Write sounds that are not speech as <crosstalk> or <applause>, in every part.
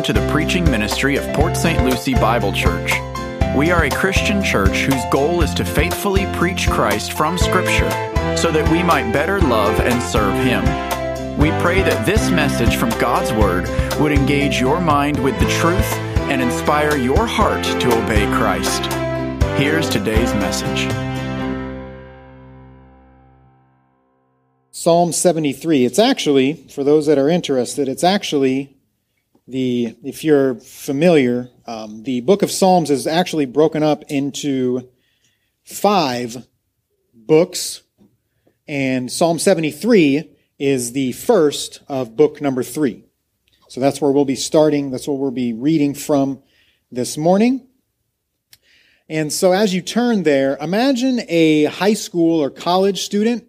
welcome to the preaching ministry of Port St. Lucie Bible Church. We are a Christian church whose goal is to faithfully preach Christ from Scripture so that we might better love and serve Him. We pray that this message from God's Word would engage your mind with the truth and inspire your heart to obey Christ. Here's today's message. Psalm 73. It's actually, for those that are interested, it's actually the, if you're familiar, um, the book of Psalms is actually broken up into five books, and Psalm 73 is the first of book number three. So that's where we'll be starting. That's what we'll be reading from this morning. And so as you turn there, imagine a high school or college student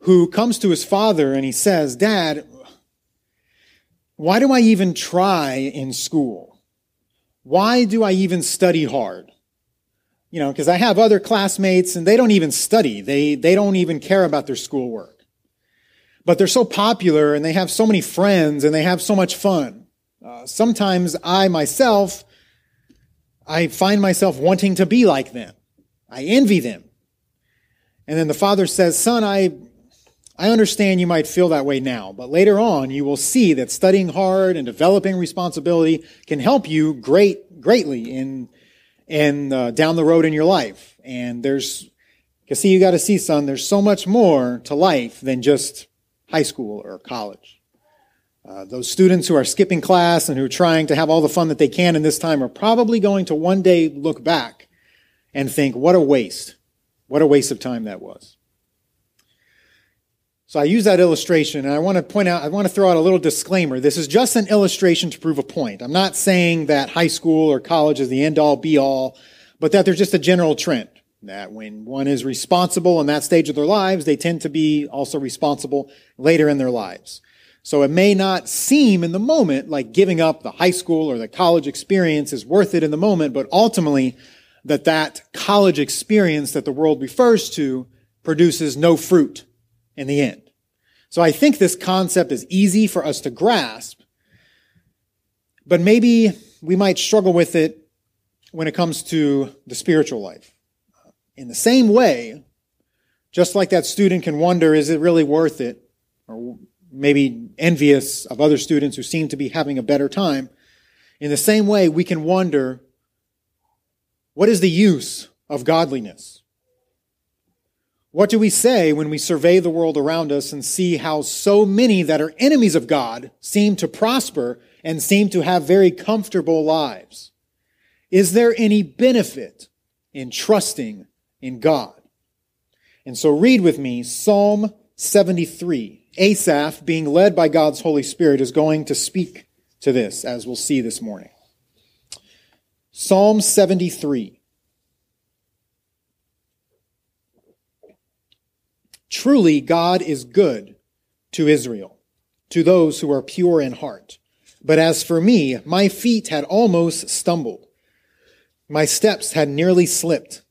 who comes to his father and he says, Dad, why do I even try in school? Why do I even study hard? You know, because I have other classmates and they don't even study. They, they don't even care about their schoolwork. But they're so popular and they have so many friends and they have so much fun. Uh, sometimes I myself, I find myself wanting to be like them. I envy them. And then the father says, son, I, I understand you might feel that way now, but later on you will see that studying hard and developing responsibility can help you great, greatly in, in uh, down the road in your life. And there's, you see, you got to see, son, there's so much more to life than just high school or college. Uh, those students who are skipping class and who are trying to have all the fun that they can in this time are probably going to one day look back and think, what a waste. What a waste of time that was. So I use that illustration and I want to point out, I want to throw out a little disclaimer. This is just an illustration to prove a point. I'm not saying that high school or college is the end all be all, but that there's just a general trend that when one is responsible in that stage of their lives, they tend to be also responsible later in their lives. So it may not seem in the moment like giving up the high school or the college experience is worth it in the moment, but ultimately that that college experience that the world refers to produces no fruit in the end. So I think this concept is easy for us to grasp, but maybe we might struggle with it when it comes to the spiritual life. In the same way, just like that student can wonder, is it really worth it? Or maybe envious of other students who seem to be having a better time. In the same way, we can wonder, what is the use of godliness? What do we say when we survey the world around us and see how so many that are enemies of God seem to prosper and seem to have very comfortable lives? Is there any benefit in trusting in God? And so read with me Psalm 73. Asaph, being led by God's Holy Spirit, is going to speak to this, as we'll see this morning. Psalm 73. Truly, God is good to Israel, to those who are pure in heart. But as for me, my feet had almost stumbled. My steps had nearly slipped,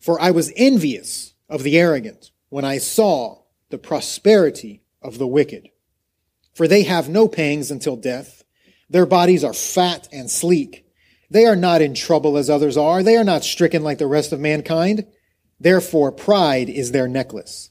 for I was envious of the arrogant when I saw the prosperity of the wicked. For they have no pangs until death. Their bodies are fat and sleek. They are not in trouble as others are. They are not stricken like the rest of mankind. Therefore, pride is their necklace.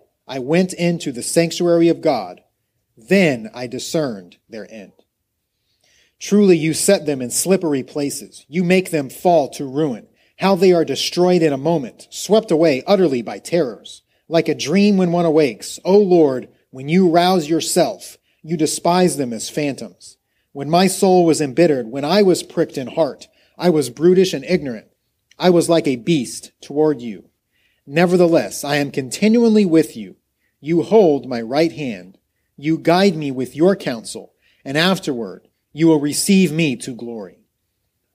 I went into the sanctuary of God. Then I discerned their end. Truly you set them in slippery places. You make them fall to ruin. How they are destroyed in a moment, swept away utterly by terrors. Like a dream when one awakes. O Lord, when you rouse yourself, you despise them as phantoms. When my soul was embittered, when I was pricked in heart, I was brutish and ignorant. I was like a beast toward you. Nevertheless, I am continually with you. You hold my right hand. You guide me with your counsel, and afterward you will receive me to glory.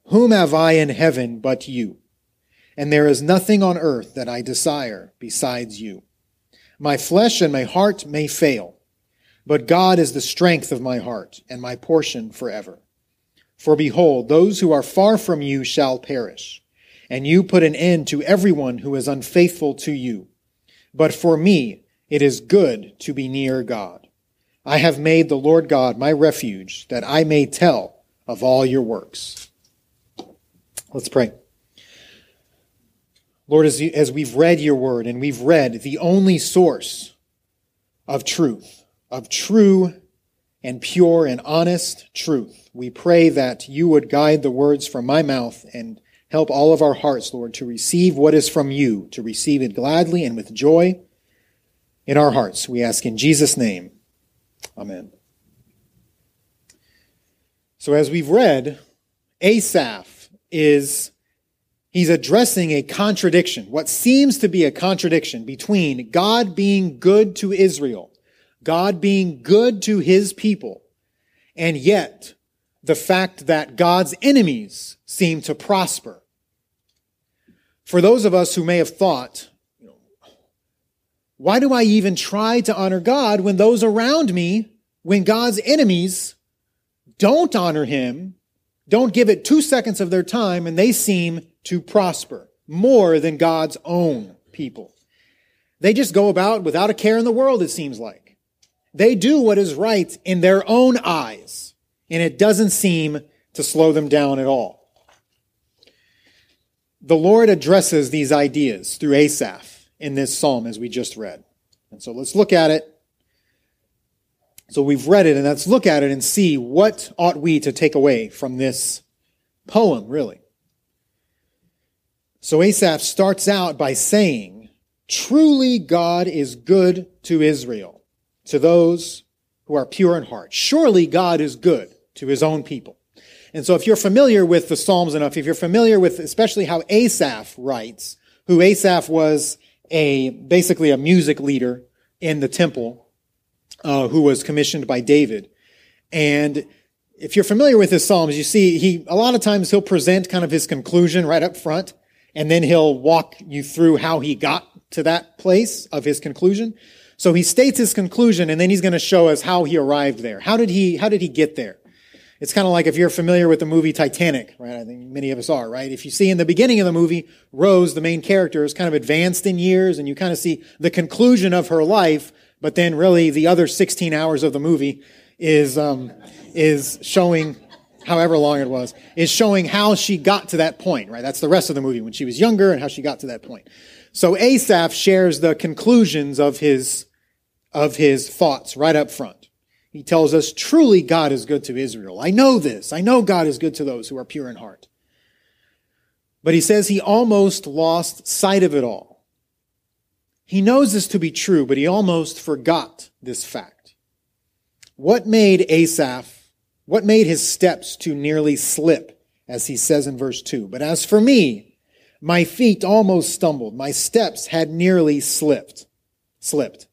Whom have I in heaven but you? And there is nothing on earth that I desire besides you. My flesh and my heart may fail, but God is the strength of my heart and my portion forever. For behold, those who are far from you shall perish, and you put an end to everyone who is unfaithful to you. But for me, it is good to be near God. I have made the Lord God my refuge, that I may tell of all your works. Let's pray. Lord, as, you, as we've read your word and we've read the only source of truth, of true and pure and honest truth, we pray that you would guide the words from my mouth and help all of our hearts, Lord, to receive what is from you, to receive it gladly and with joy in our hearts. We ask in Jesus' name. Amen. So, as we've read, Asaph is he's addressing a contradiction, what seems to be a contradiction between God being good to Israel, God being good to his people, and yet the fact that God's enemies seem to prosper. For those of us who may have thought, why do I even try to honor God when those around me, when God's enemies don't honor him, don't give it two seconds of their time, and they seem to prosper more than God's own people? They just go about without a care in the world, it seems like. They do what is right in their own eyes, and it doesn't seem to slow them down at all. The Lord addresses these ideas through Asaph in this psalm as we just read. And so let's look at it. So we've read it and let's look at it and see what ought we to take away from this poem, really. So Asaph starts out by saying, truly God is good to Israel, to those who are pure in heart. Surely God is good to his own people. And so if you're familiar with the Psalms enough, if you're familiar with especially how Asaph writes, who Asaph was a basically a music leader in the temple uh, who was commissioned by David. And if you're familiar with his psalms, you see he a lot of times he'll present kind of his conclusion right up front, and then he'll walk you through how he got to that place of his conclusion. So he states his conclusion, and then he's going to show us how he arrived there. How did he how did he get there? It's kind of like if you're familiar with the movie Titanic, right? I think many of us are, right? If you see in the beginning of the movie, Rose, the main character, is kind of advanced in years and you kind of see the conclusion of her life, but then really the other 16 hours of the movie is, um, is showing, however long it was, is showing how she got to that point, right? That's the rest of the movie when she was younger and how she got to that point. So Asaph shares the conclusions of his, of his thoughts right up front. He tells us, truly God is good to Israel. I know this. I know God is good to those who are pure in heart. But he says he almost lost sight of it all. He knows this to be true, but he almost forgot this fact. What made Asaph, what made his steps to nearly slip, as he says in verse 2? But as for me, my feet almost stumbled. My steps had nearly slipped, slipped.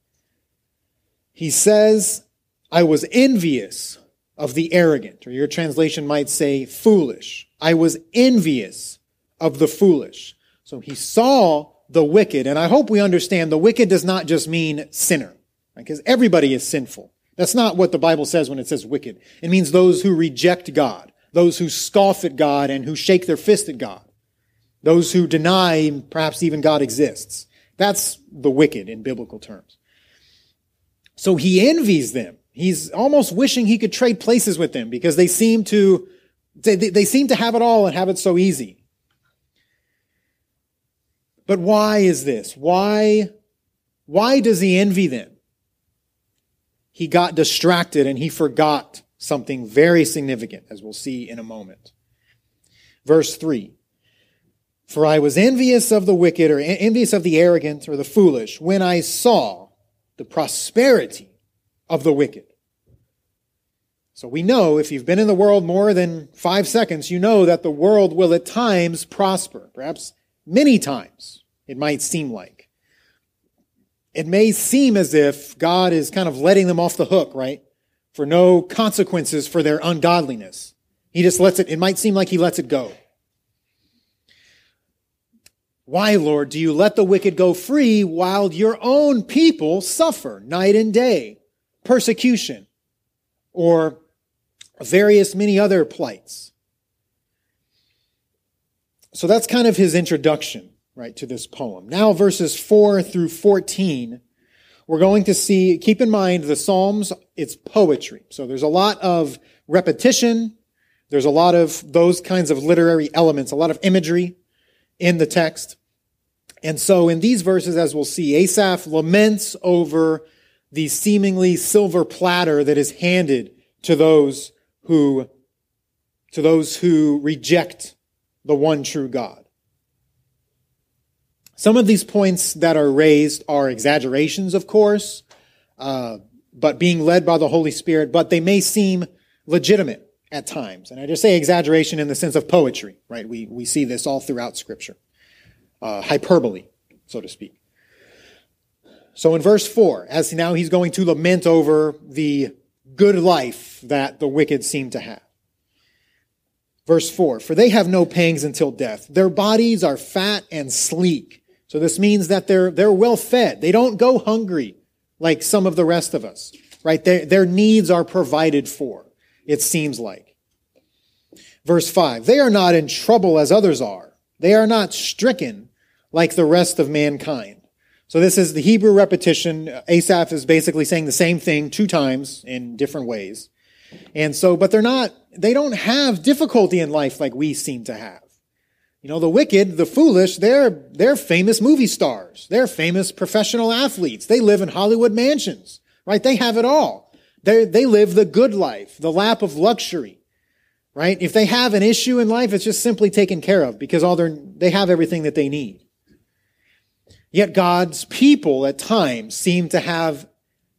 He says, I was envious of the arrogant, or your translation might say foolish. I was envious of the foolish. So he saw the wicked, and I hope we understand the wicked does not just mean sinner, because right? everybody is sinful. That's not what the Bible says when it says wicked. It means those who reject God, those who scoff at God and who shake their fist at God, those who deny perhaps even God exists. That's the wicked in biblical terms. So he envies them. He's almost wishing he could trade places with them because they seem to, they, they seem to have it all and have it so easy. But why is this? Why, why does he envy them? He got distracted and he forgot something very significant, as we'll see in a moment. Verse 3 For I was envious of the wicked, or envious of the arrogant, or the foolish, when I saw the prosperity of the wicked. So we know if you've been in the world more than five seconds, you know that the world will at times prosper, perhaps many times, it might seem like. It may seem as if God is kind of letting them off the hook, right? For no consequences for their ungodliness. He just lets it, it might seem like he lets it go. Why, Lord, do you let the wicked go free while your own people suffer night and day? Persecution or various many other plights. So that's kind of his introduction, right, to this poem. Now, verses 4 through 14, we're going to see, keep in mind the Psalms, it's poetry. So there's a lot of repetition. There's a lot of those kinds of literary elements, a lot of imagery in the text. And so in these verses, as we'll see, Asaph laments over the seemingly silver platter that is handed to those who, to those who reject the one true God. Some of these points that are raised are exaggerations, of course, uh, but being led by the Holy Spirit, but they may seem legitimate at times. And I just say exaggeration in the sense of poetry, right? We, we see this all throughout Scripture. Uh, hyperbole, so to speak. So in verse 4, as now he's going to lament over the good life that the wicked seem to have. Verse 4 For they have no pangs until death. Their bodies are fat and sleek. So this means that they're, they're well fed. They don't go hungry like some of the rest of us, right? Their, their needs are provided for, it seems like. Verse 5 They are not in trouble as others are, they are not stricken like the rest of mankind. So this is the Hebrew repetition. Asaph is basically saying the same thing two times in different ways. And so, but they're not, they don't have difficulty in life like we seem to have. You know, the wicked, the foolish, they're, they're famous movie stars. They're famous professional athletes. They live in Hollywood mansions, right? They have it all. They, they live the good life, the lap of luxury, right? If they have an issue in life, it's just simply taken care of because all their, they have everything that they need. Yet God's people at times seem to have,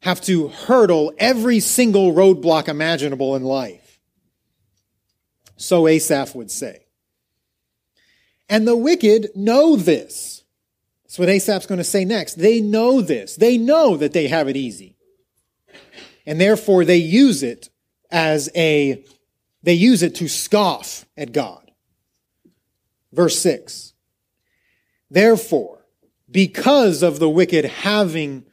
have to hurdle every single roadblock imaginable in life. So Asaph would say. And the wicked know this. That's what Asaph's going to say next. They know this. They know that they have it easy. And therefore they use it as a, they use it to scoff at God. Verse 6. Therefore, because of the wicked having,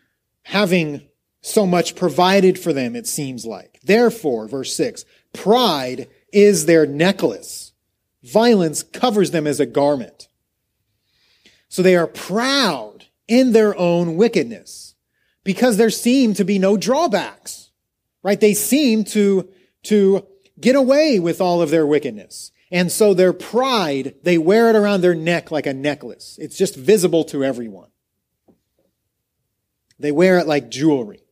having so much provided for them, it seems like. Therefore, verse 6, pride is their necklace. Violence covers them as a garment. So they are proud in their own wickedness because there seem to be no drawbacks, right? They seem to, to get away with all of their wickedness. And so their pride, they wear it around their neck like a necklace. It's just visible to everyone. They wear it like jewelry.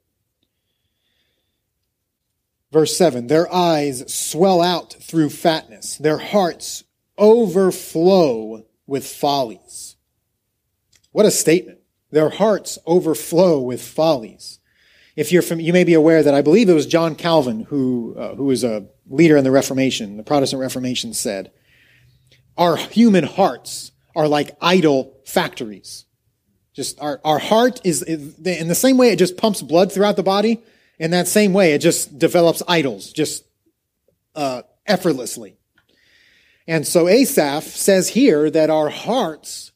Verse 7 Their eyes swell out through fatness, their hearts overflow with follies. What a statement. Their hearts overflow with follies. If you're from, you may be aware that I believe it was John Calvin who, uh, who was a leader in the Reformation, the Protestant Reformation said, our human hearts are like idol factories. Just our, our heart is, in the same way it just pumps blood throughout the body, in that same way it just develops idols, just uh, effortlessly. And so Asaph says here that our hearts,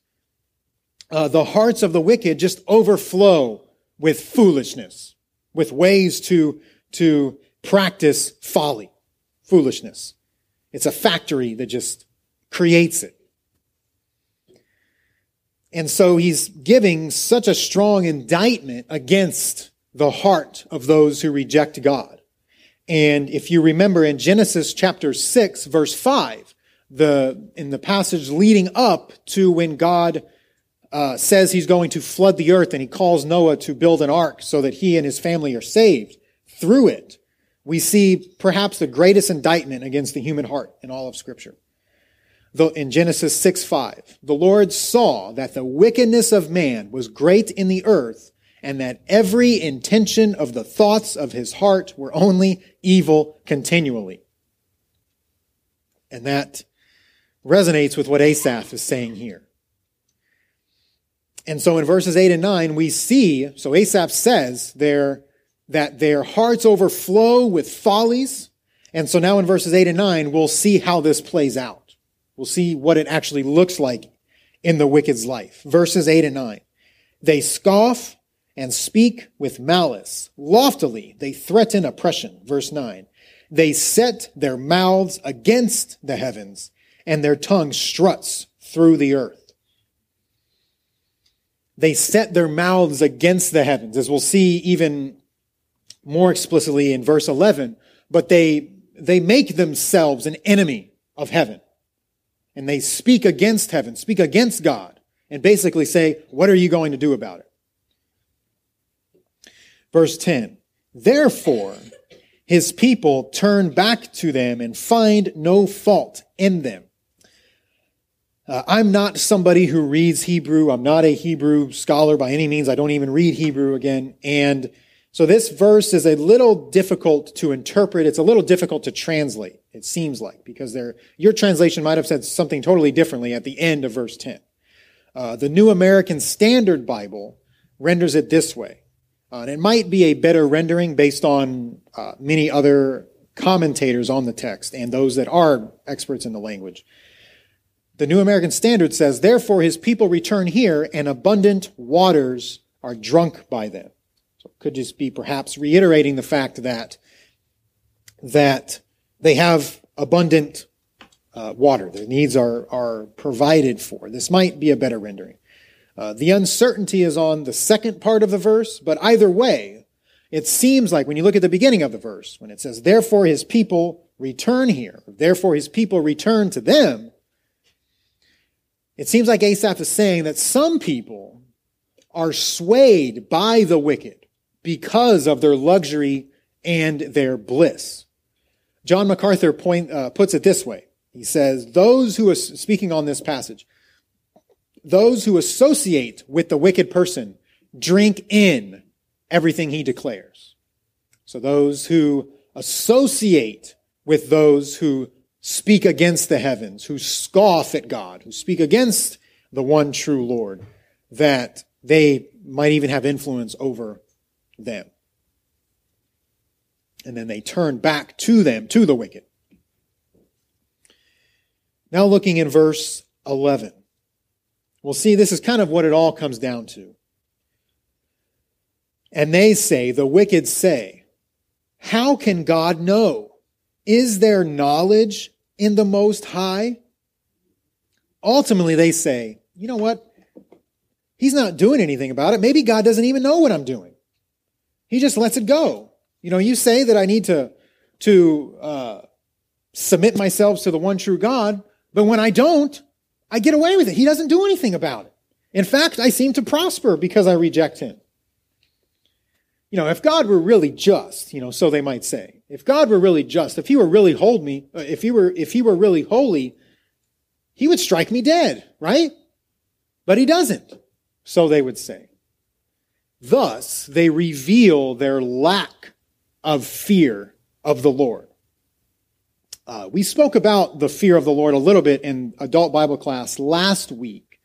uh, the hearts of the wicked just overflow with foolishness, with ways to, to practice folly foolishness. It's a factory that just creates it. And so he's giving such a strong indictment against the heart of those who reject God. And if you remember in Genesis chapter 6 verse 5, the, in the passage leading up to when God uh, says he's going to flood the earth and he calls Noah to build an ark so that he and his family are saved through it. we see perhaps the greatest indictment against the human heart in all of Scripture. Though In Genesis 6 5, the Lord saw that the wickedness of man was great in the earth, and that every intention of the thoughts of his heart were only evil continually. And that resonates with what Asaph is saying here. And so in verses 8 and 9, we see, so Asaph says there that their hearts overflow with follies. And so now in verses 8 and 9, we'll see how this plays out. We'll see what it actually looks like in the wicked's life. Verses 8 and 9. They scoff and speak with malice. Loftily, they threaten oppression. Verse 9. They set their mouths against the heavens, and their tongue struts through the earth. They set their mouths against the heavens, as we'll see even more explicitly in verse 11. But they, they make themselves an enemy of heaven. And they speak against heaven, speak against God, and basically say, What are you going to do about it? Verse 10 Therefore, his people turn back to them and find no fault in them. Uh, I'm not somebody who reads Hebrew. I'm not a Hebrew scholar by any means. I don't even read Hebrew again. And so this verse is a little difficult to interpret. It's a little difficult to translate, it seems like, because there, your translation might have said something totally differently at the end of verse 10. Uh, the New American Standard Bible renders it this way. Uh, and it might be a better rendering based on uh, many other commentators on the text and those that are experts in the language. The New American Standard says, Therefore his people return here, and abundant waters are drunk by them. So it could just be perhaps reiterating the fact that, that they have abundant uh, water. Their needs are, are provided for. This might be a better rendering. Uh, the uncertainty is on the second part of the verse, but either way, it seems like when you look at the beginning of the verse, when it says, therefore his people return here, therefore his people return to them, it seems like Asaph is saying that some people are swayed by the wicked because of their luxury and their bliss. John MacArthur point, uh, puts it this way. He says, those who are speaking on this passage, those who associate with the wicked person drink in everything he declares. So those who associate with those who speak against the heavens, who scoff at God, who speak against the one true Lord, that they might even have influence over them. And then they turn back to them, to the wicked. Now looking in verse 11. we'll see, this is kind of what it all comes down to. And they say, the wicked say, how can God know? Is there knowledge in the Most High? Ultimately, they say, you know what? He's not doing anything about it. Maybe God doesn't even know what I'm doing. He just lets it go. You know, you say that I need to, to uh, submit myself to the one true God, but when I don't, I get away with it. He doesn't do anything about it. In fact, I seem to prosper because I reject him. You know, if God were really just, you know, so they might say, if God were really just, if he were really hold me, uh, if he were, if he were really holy, he would strike me dead, right? But he doesn't. So they would say. Thus, they reveal their lack of fear of the Lord. Uh, we spoke about the fear of the Lord a little bit in adult Bible class last week,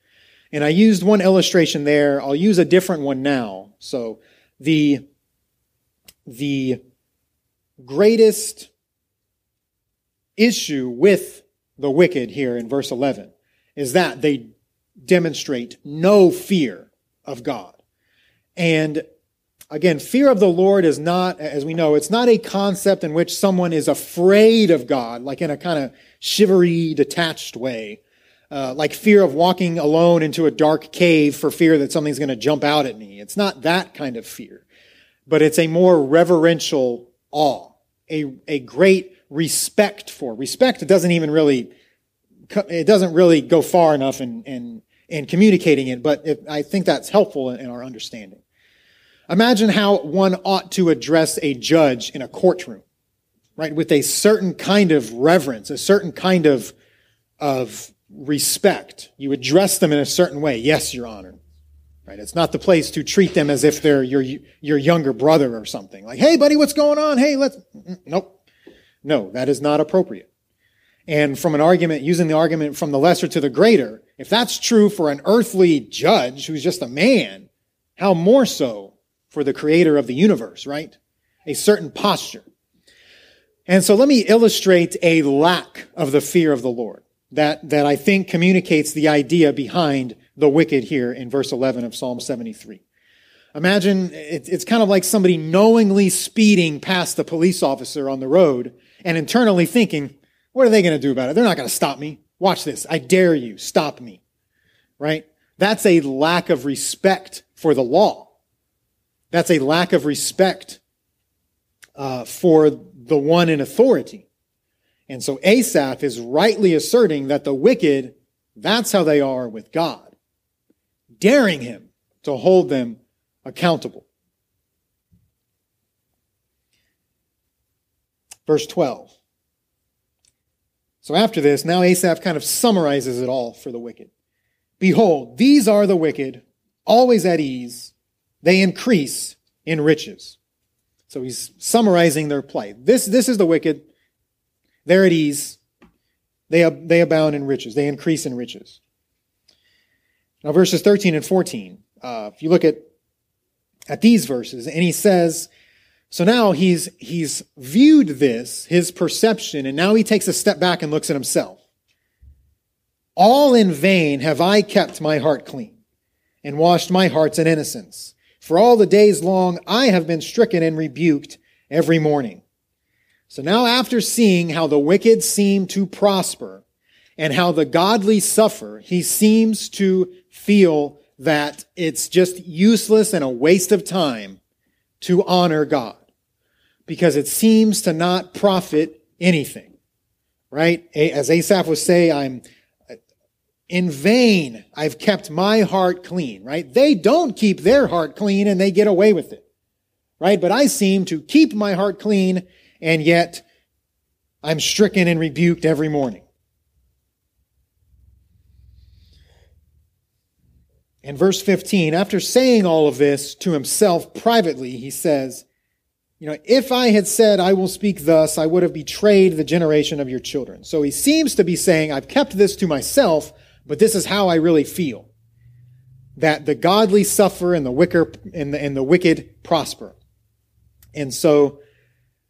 and I used one illustration there. I'll use a different one now. So the the greatest issue with the wicked here in verse 11 is that they demonstrate no fear of God. And Again, fear of the Lord is not, as we know, it's not a concept in which someone is afraid of God, like in a kind of shivery, detached way. Uh, like fear of walking alone into a dark cave for fear that something's going to jump out at me. It's not that kind of fear, but it's a more reverential awe, a, a great respect for. Respect doesn't even really, it doesn't really go far enough in, in, in communicating it, but it, I think that's helpful in, in our understanding. Imagine how one ought to address a judge in a courtroom. right? With a certain kind of reverence, a certain kind of, of respect. You address them in a certain way. Yes, Your Honor. Right? It's not the place to treat them as if they're your, your younger brother or something. Like, hey, buddy, what's going on? Hey, let's, nope. No, that is not appropriate. And from an argument, using the argument from the lesser to the greater, if that's true for an earthly judge who's just a man, how more so for the creator of the universe, right? A certain posture. And so let me illustrate a lack of the fear of the Lord that, that I think communicates the idea behind the wicked here in verse 11 of Psalm 73. Imagine it's kind of like somebody knowingly speeding past a police officer on the road and internally thinking, what are they going to do about it? They're not going to stop me. Watch this. I dare you. Stop me. Right? That's a lack of respect for the law. That's a lack of respect uh, for the one in authority. And so Asaph is rightly asserting that the wicked, that's how they are with God, daring him to hold them accountable. Verse 12. So after this, now Asaph kind of summarizes it all for the wicked. Behold, these are the wicked, always at ease. They increase in riches. So he's summarizing their plight. This, this is the wicked. They're at ease. They, they abound in riches. They increase in riches. Now, verses 13 and 14, uh, if you look at, at these verses, and he says, so now he's, he's viewed this, his perception, and now he takes a step back and looks at himself. All in vain have I kept my heart clean and washed my hearts in innocence. For all the days long I have been stricken and rebuked every morning. So now after seeing how the wicked seem to prosper and how the godly suffer, he seems to feel that it's just useless and a waste of time to honor God because it seems to not profit anything, right? As Asaph would say, I'm in vain. I've kept my heart clean, right? They don't keep their heart clean and they get away with it, right? But I seem to keep my heart clean and yet I'm stricken and rebuked every morning. In verse 15, after saying all of this to himself privately, he says, you know, if I had said, I will speak thus, I would have betrayed the generation of your children. So he seems to be saying, I've kept this to myself, but this is how I really feel. That the godly suffer and the wicked, and the, and the wicked prosper. And so,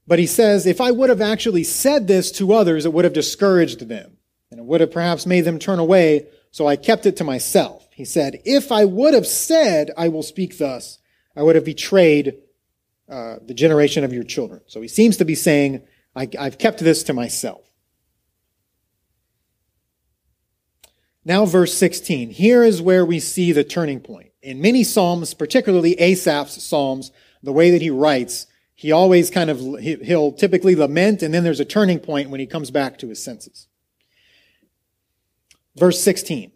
but he says, if I would have actually said this to others, it would have discouraged them. And it would have perhaps made them turn away, so I kept it to myself. He said, if I would have said, I will speak thus, I would have betrayed uh, the generation of your children. So he seems to be saying, I, I've kept this to myself. Now, verse 16. Here is where we see the turning point. In many Psalms, particularly Asaph's Psalms, the way that he writes, he always kind of, he'll typically lament, and then there's a turning point when he comes back to his senses. Verse 16.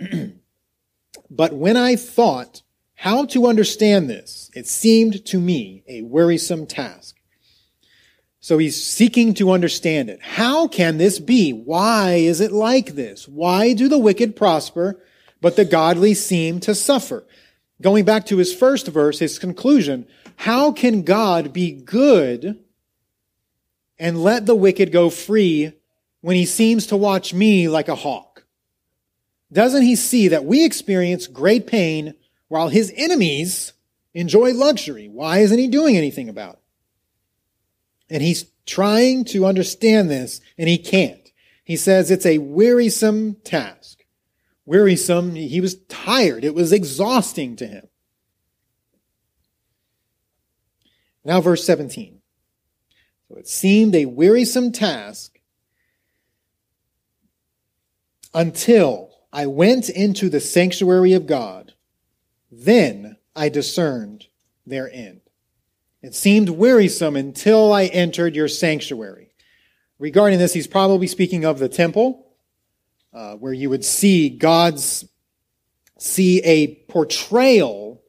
<clears throat> But when I thought how to understand this, it seemed to me a wearisome task. So he's seeking to understand it. How can this be? Why is it like this? Why do the wicked prosper, but the godly seem to suffer? Going back to his first verse, his conclusion, how can God be good and let the wicked go free when he seems to watch me like a hawk? Doesn't he see that we experience great pain while his enemies enjoy luxury? Why isn't he doing anything about it? And he's trying to understand this, and he can't. He says it's a wearisome task. Wearisome, he was tired. It was exhausting to him. Now, verse 17. So it seemed a wearisome task until I went into the sanctuary of God. Then I discerned their end. It seemed wearisome until I entered your sanctuary. Regarding this, he's probably speaking of the temple, uh, where you would see God's, see a portrayal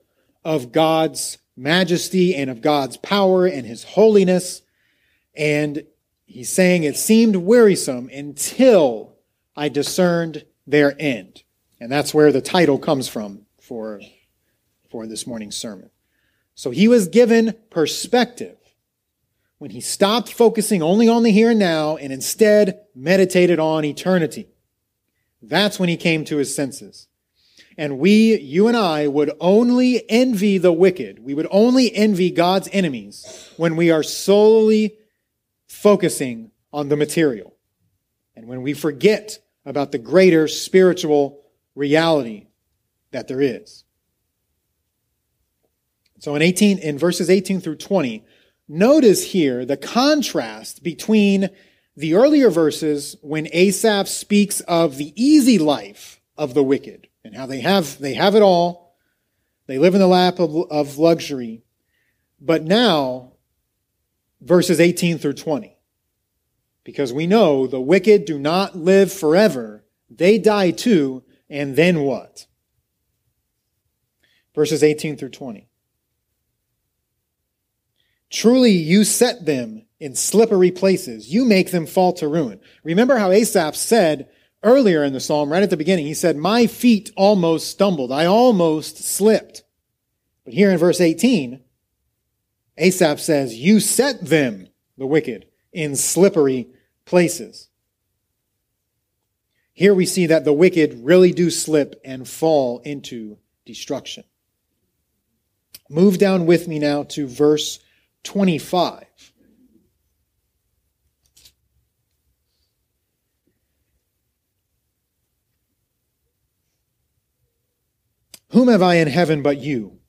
of God's majesty and of God's power and his holiness. And he's saying it seemed wearisome until I discerned their end. And that's where the title comes from for, for this morning's sermon. So he was given perspective when he stopped focusing only on the here and now and instead meditated on eternity. That's when he came to his senses. And we, you and I, would only envy the wicked. We would only envy God's enemies when we are solely focusing on the material. And when we forget about the greater spiritual reality that there is. So in 18, in verses 18 through 20, notice here the contrast between the earlier verses when Asaph speaks of the easy life of the wicked and how they have, they have it all. They live in the lap of, of luxury. But now, verses 18 through 20. Because we know the wicked do not live forever. They die too, and then what? Verses 18 through 20. Truly you set them in slippery places. You make them fall to ruin. Remember how Asaph said earlier in the psalm, right at the beginning, he said, My feet almost stumbled. I almost slipped. But here in verse 18, Asaph says, You set them, the wicked, in slippery places. Here we see that the wicked really do slip and fall into destruction. Move down with me now to verse 25. Whom have I in heaven but you?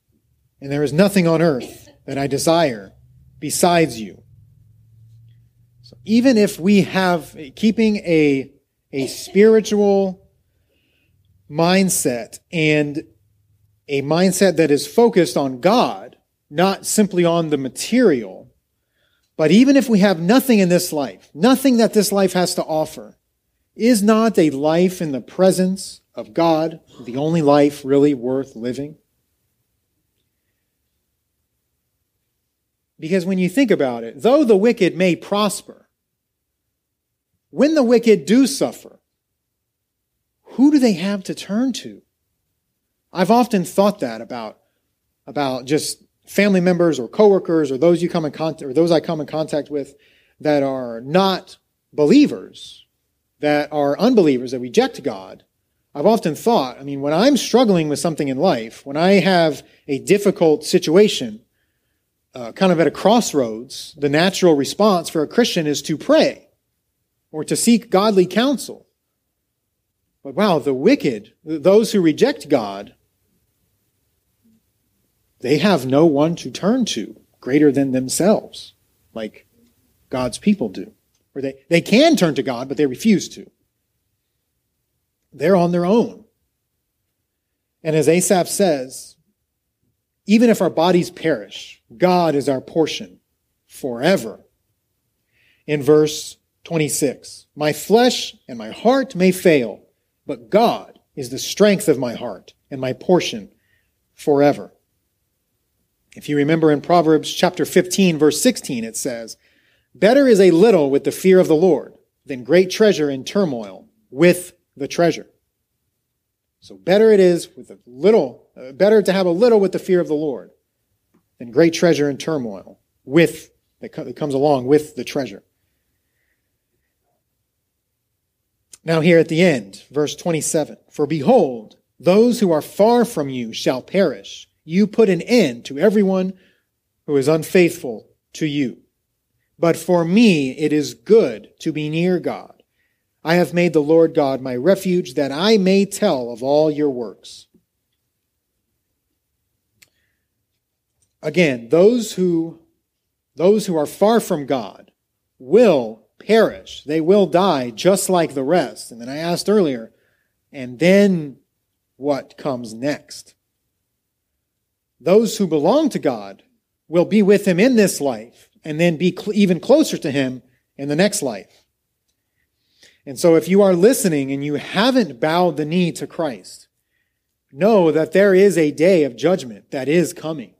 And there is nothing on earth that I desire besides you. Even if we have keeping a, a spiritual mindset and a mindset that is focused on God, not simply on the material, but even if we have nothing in this life, nothing that this life has to offer, is not a life in the presence of God the only life really worth living? Because when you think about it, though the wicked may prosper, when the wicked do suffer, who do they have to turn to? I've often thought that about, about just family members or coworkers or those you come in contact, or those I come in contact with that are not believers, that are unbelievers, that reject God. I've often thought, I mean, when I'm struggling with something in life, when I have a difficult situation, uh, kind of at a crossroads, the natural response for a Christian is to pray or to seek godly counsel. But wow, the wicked, those who reject God, they have no one to turn to greater than themselves, like God's people do. Or they, they can turn to God, but they refuse to. They're on their own. And as Asaph says, even if our bodies perish, God is our portion forever. In verse 26, my flesh and my heart may fail, but God is the strength of my heart and my portion forever. If you remember in Proverbs chapter 15, verse 16, it says, Better is a little with the fear of the Lord than great treasure in turmoil with the treasure. So better it is with a little, uh, better to have a little with the fear of the Lord than great treasure and turmoil with that, co- that comes along with the treasure. Now here at the end, verse 27, for behold, those who are far from you shall perish. You put an end to everyone who is unfaithful to you. But for me, it is good to be near God. I have made the Lord God my refuge, that I may tell of all your works. Again, those who, those who are far from God will perish. They will die just like the rest. And then I asked earlier, and then what comes next? Those who belong to God will be with him in this life and then be cl- even closer to him in the next life. And so if you are listening and you haven't bowed the knee to Christ, know that there is a day of judgment that is coming.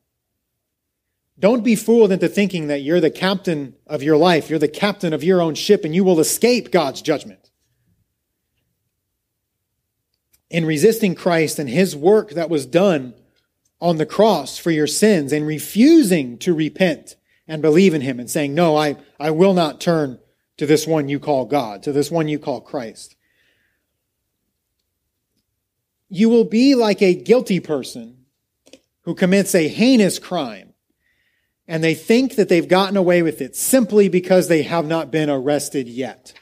Don't be fooled into thinking that you're the captain of your life, you're the captain of your own ship, and you will escape God's judgment. In resisting Christ and his work that was done on the cross for your sins and refusing to repent and believe in him and saying, No, I, I will not turn to this one you call God, to this one you call Christ. You will be like a guilty person who commits a heinous crime and they think that they've gotten away with it simply because they have not been arrested yet.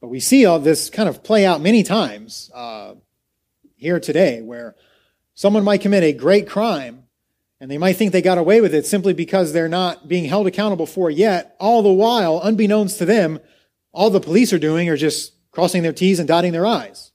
But we see all this kind of play out many times uh, here today where someone might commit a great crime and they might think they got away with it simply because they're not being held accountable for yet. All the while, unbeknownst to them, all the police are doing are just crossing their T's and dotting their I's.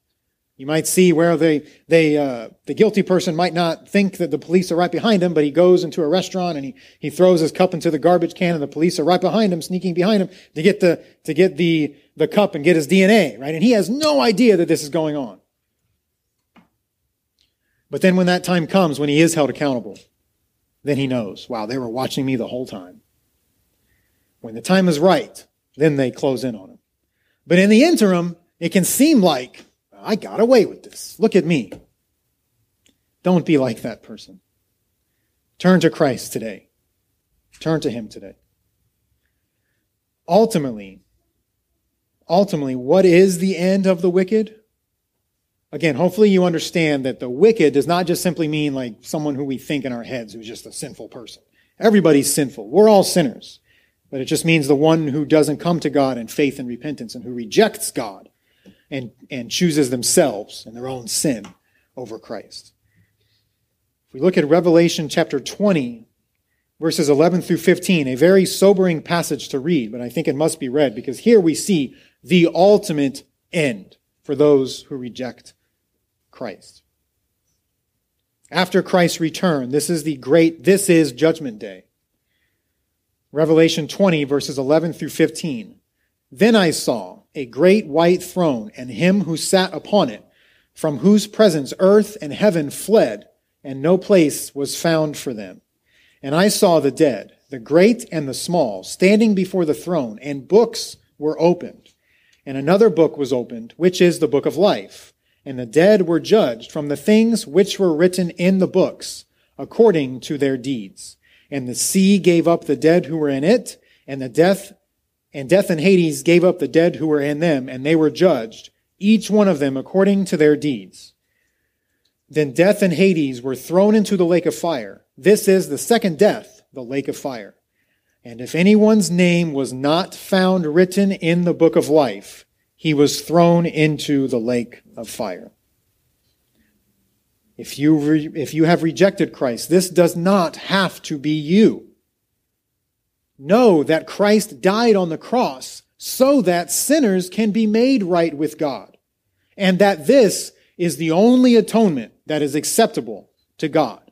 You might see where they, they, uh, the guilty person might not think that the police are right behind him, but he goes into a restaurant and he, he throws his cup into the garbage can and the police are right behind him, sneaking behind him to get the, to get the, the cup and get his DNA, right? And he has no idea that this is going on. But then when that time comes, when he is held accountable, then he knows, wow, they were watching me the whole time. When the time is right, then they close in on him. But in the interim, it can seem like I got away with this. Look at me. Don't be like that person. Turn to Christ today. Turn to Him today. Ultimately, ultimately, what is the end of the wicked? Again, hopefully you understand that the wicked does not just simply mean like someone who we think in our heads who's just a sinful person. Everybody's sinful. We're all sinners. But it just means the one who doesn't come to God in faith and repentance and who rejects God and, and chooses themselves and their own sin over Christ. If we look at Revelation chapter 20, verses 11 through 15, a very sobering passage to read, but I think it must be read because here we see the ultimate end for those who reject Christ. After Christ's return, this is the great, this is judgment day. Revelation 20, verses 11 through 15. Then I saw a great white throne and him who sat upon it, from whose presence earth and heaven fled, and no place was found for them. And I saw the dead, the great and the small, standing before the throne, and books were opened. And another book was opened, which is the book of life. And the dead were judged from the things which were written in the books, according to their deeds. And the sea gave up the dead who were in it, and the death and death and Hades gave up the dead who were in them, and they were judged, each one of them according to their deeds. Then death and Hades were thrown into the lake of fire. This is the second death, the lake of fire. And if anyone's name was not found written in the book of life, he was thrown into the lake of fire. If you, re- if you have rejected Christ, this does not have to be you know that Christ died on the cross so that sinners can be made right with God, and that this is the only atonement that is acceptable to God.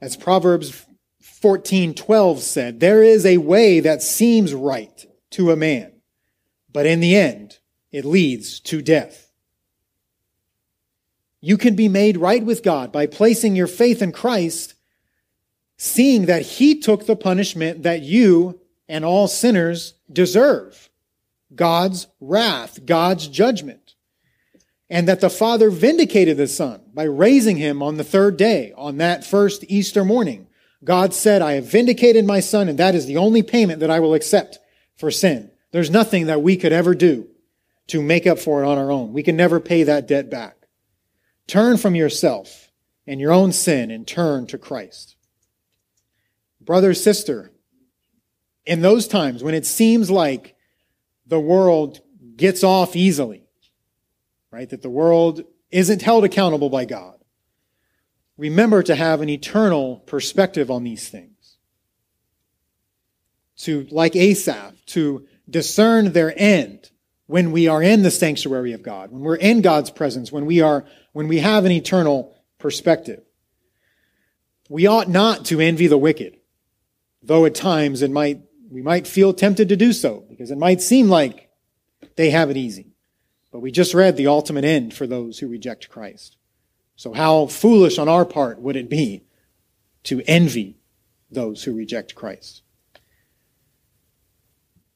As Proverbs 14:12 said, there is a way that seems right to a man, but in the end it leads to death. You can be made right with God by placing your faith in Christ seeing that he took the punishment that you and all sinners deserve God's wrath, God's judgment. And that the Father vindicated the Son by raising him on the third day, on that first Easter morning. God said, I have vindicated my Son, and that is the only payment that I will accept for sin. There's nothing that we could ever do to make up for it on our own. We can never pay that debt back. Turn from yourself and your own sin and turn to Christ brother, sister, in those times when it seems like the world gets off easily, right? That the world isn't held accountable by God. Remember to have an eternal perspective on these things. To, like Asaph, to discern their end when we are in the sanctuary of God, when we're in God's presence, when we are, when we have an eternal perspective. We ought not to envy the wicked though at times it might, we might feel tempted to do so because it might seem like they have it easy. But we just read the ultimate end for those who reject Christ. So how foolish on our part would it be to envy those who reject Christ.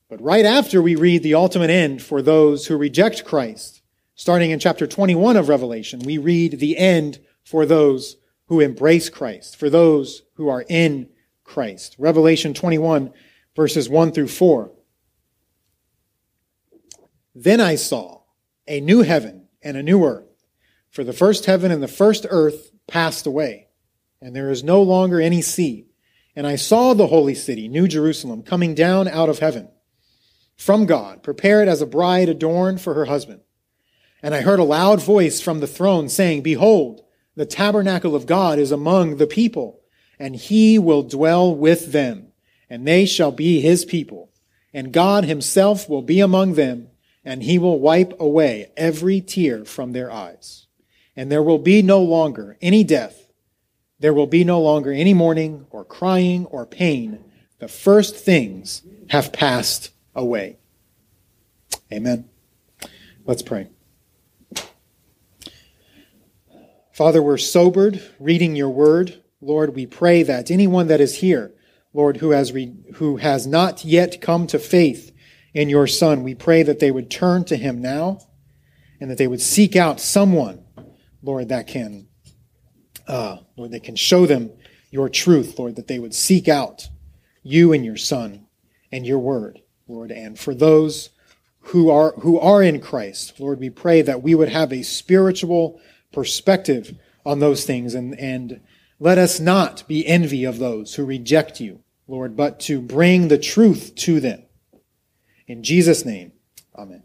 But right after we read the ultimate end for those who reject Christ, starting in chapter 21 of Revelation, we read the end for those who embrace Christ, for those who are in Christ. Revelation 21, verses 1 through 4. Then I saw a new heaven and a new earth, for the first heaven and the first earth passed away, and there is no longer any sea. And I saw the holy city, New Jerusalem, coming down out of heaven from God, prepared as a bride adorned for her husband. And I heard a loud voice from the throne saying, Behold, the tabernacle of God is among the people, and he will dwell with them, and they shall be his people. And God himself will be among them, and he will wipe away every tear from their eyes. And there will be no longer any death. There will be no longer any mourning or crying or pain. The first things have passed away. Amen. Let's pray. Father, we're sobered reading your word. Lord, we pray that anyone that is here, Lord, who has, re- who has not yet come to faith in your Son, we pray that they would turn to him now and that they would seek out someone, Lord, that can, uh, Lord, that can show them your truth, Lord, that they would seek out you and your Son and your word. Lord. And for those who are, who are in Christ, Lord, we pray that we would have a spiritual perspective on those things and, and let us not be envy of those who reject you, Lord, but to bring the truth to them. In Jesus' name, amen.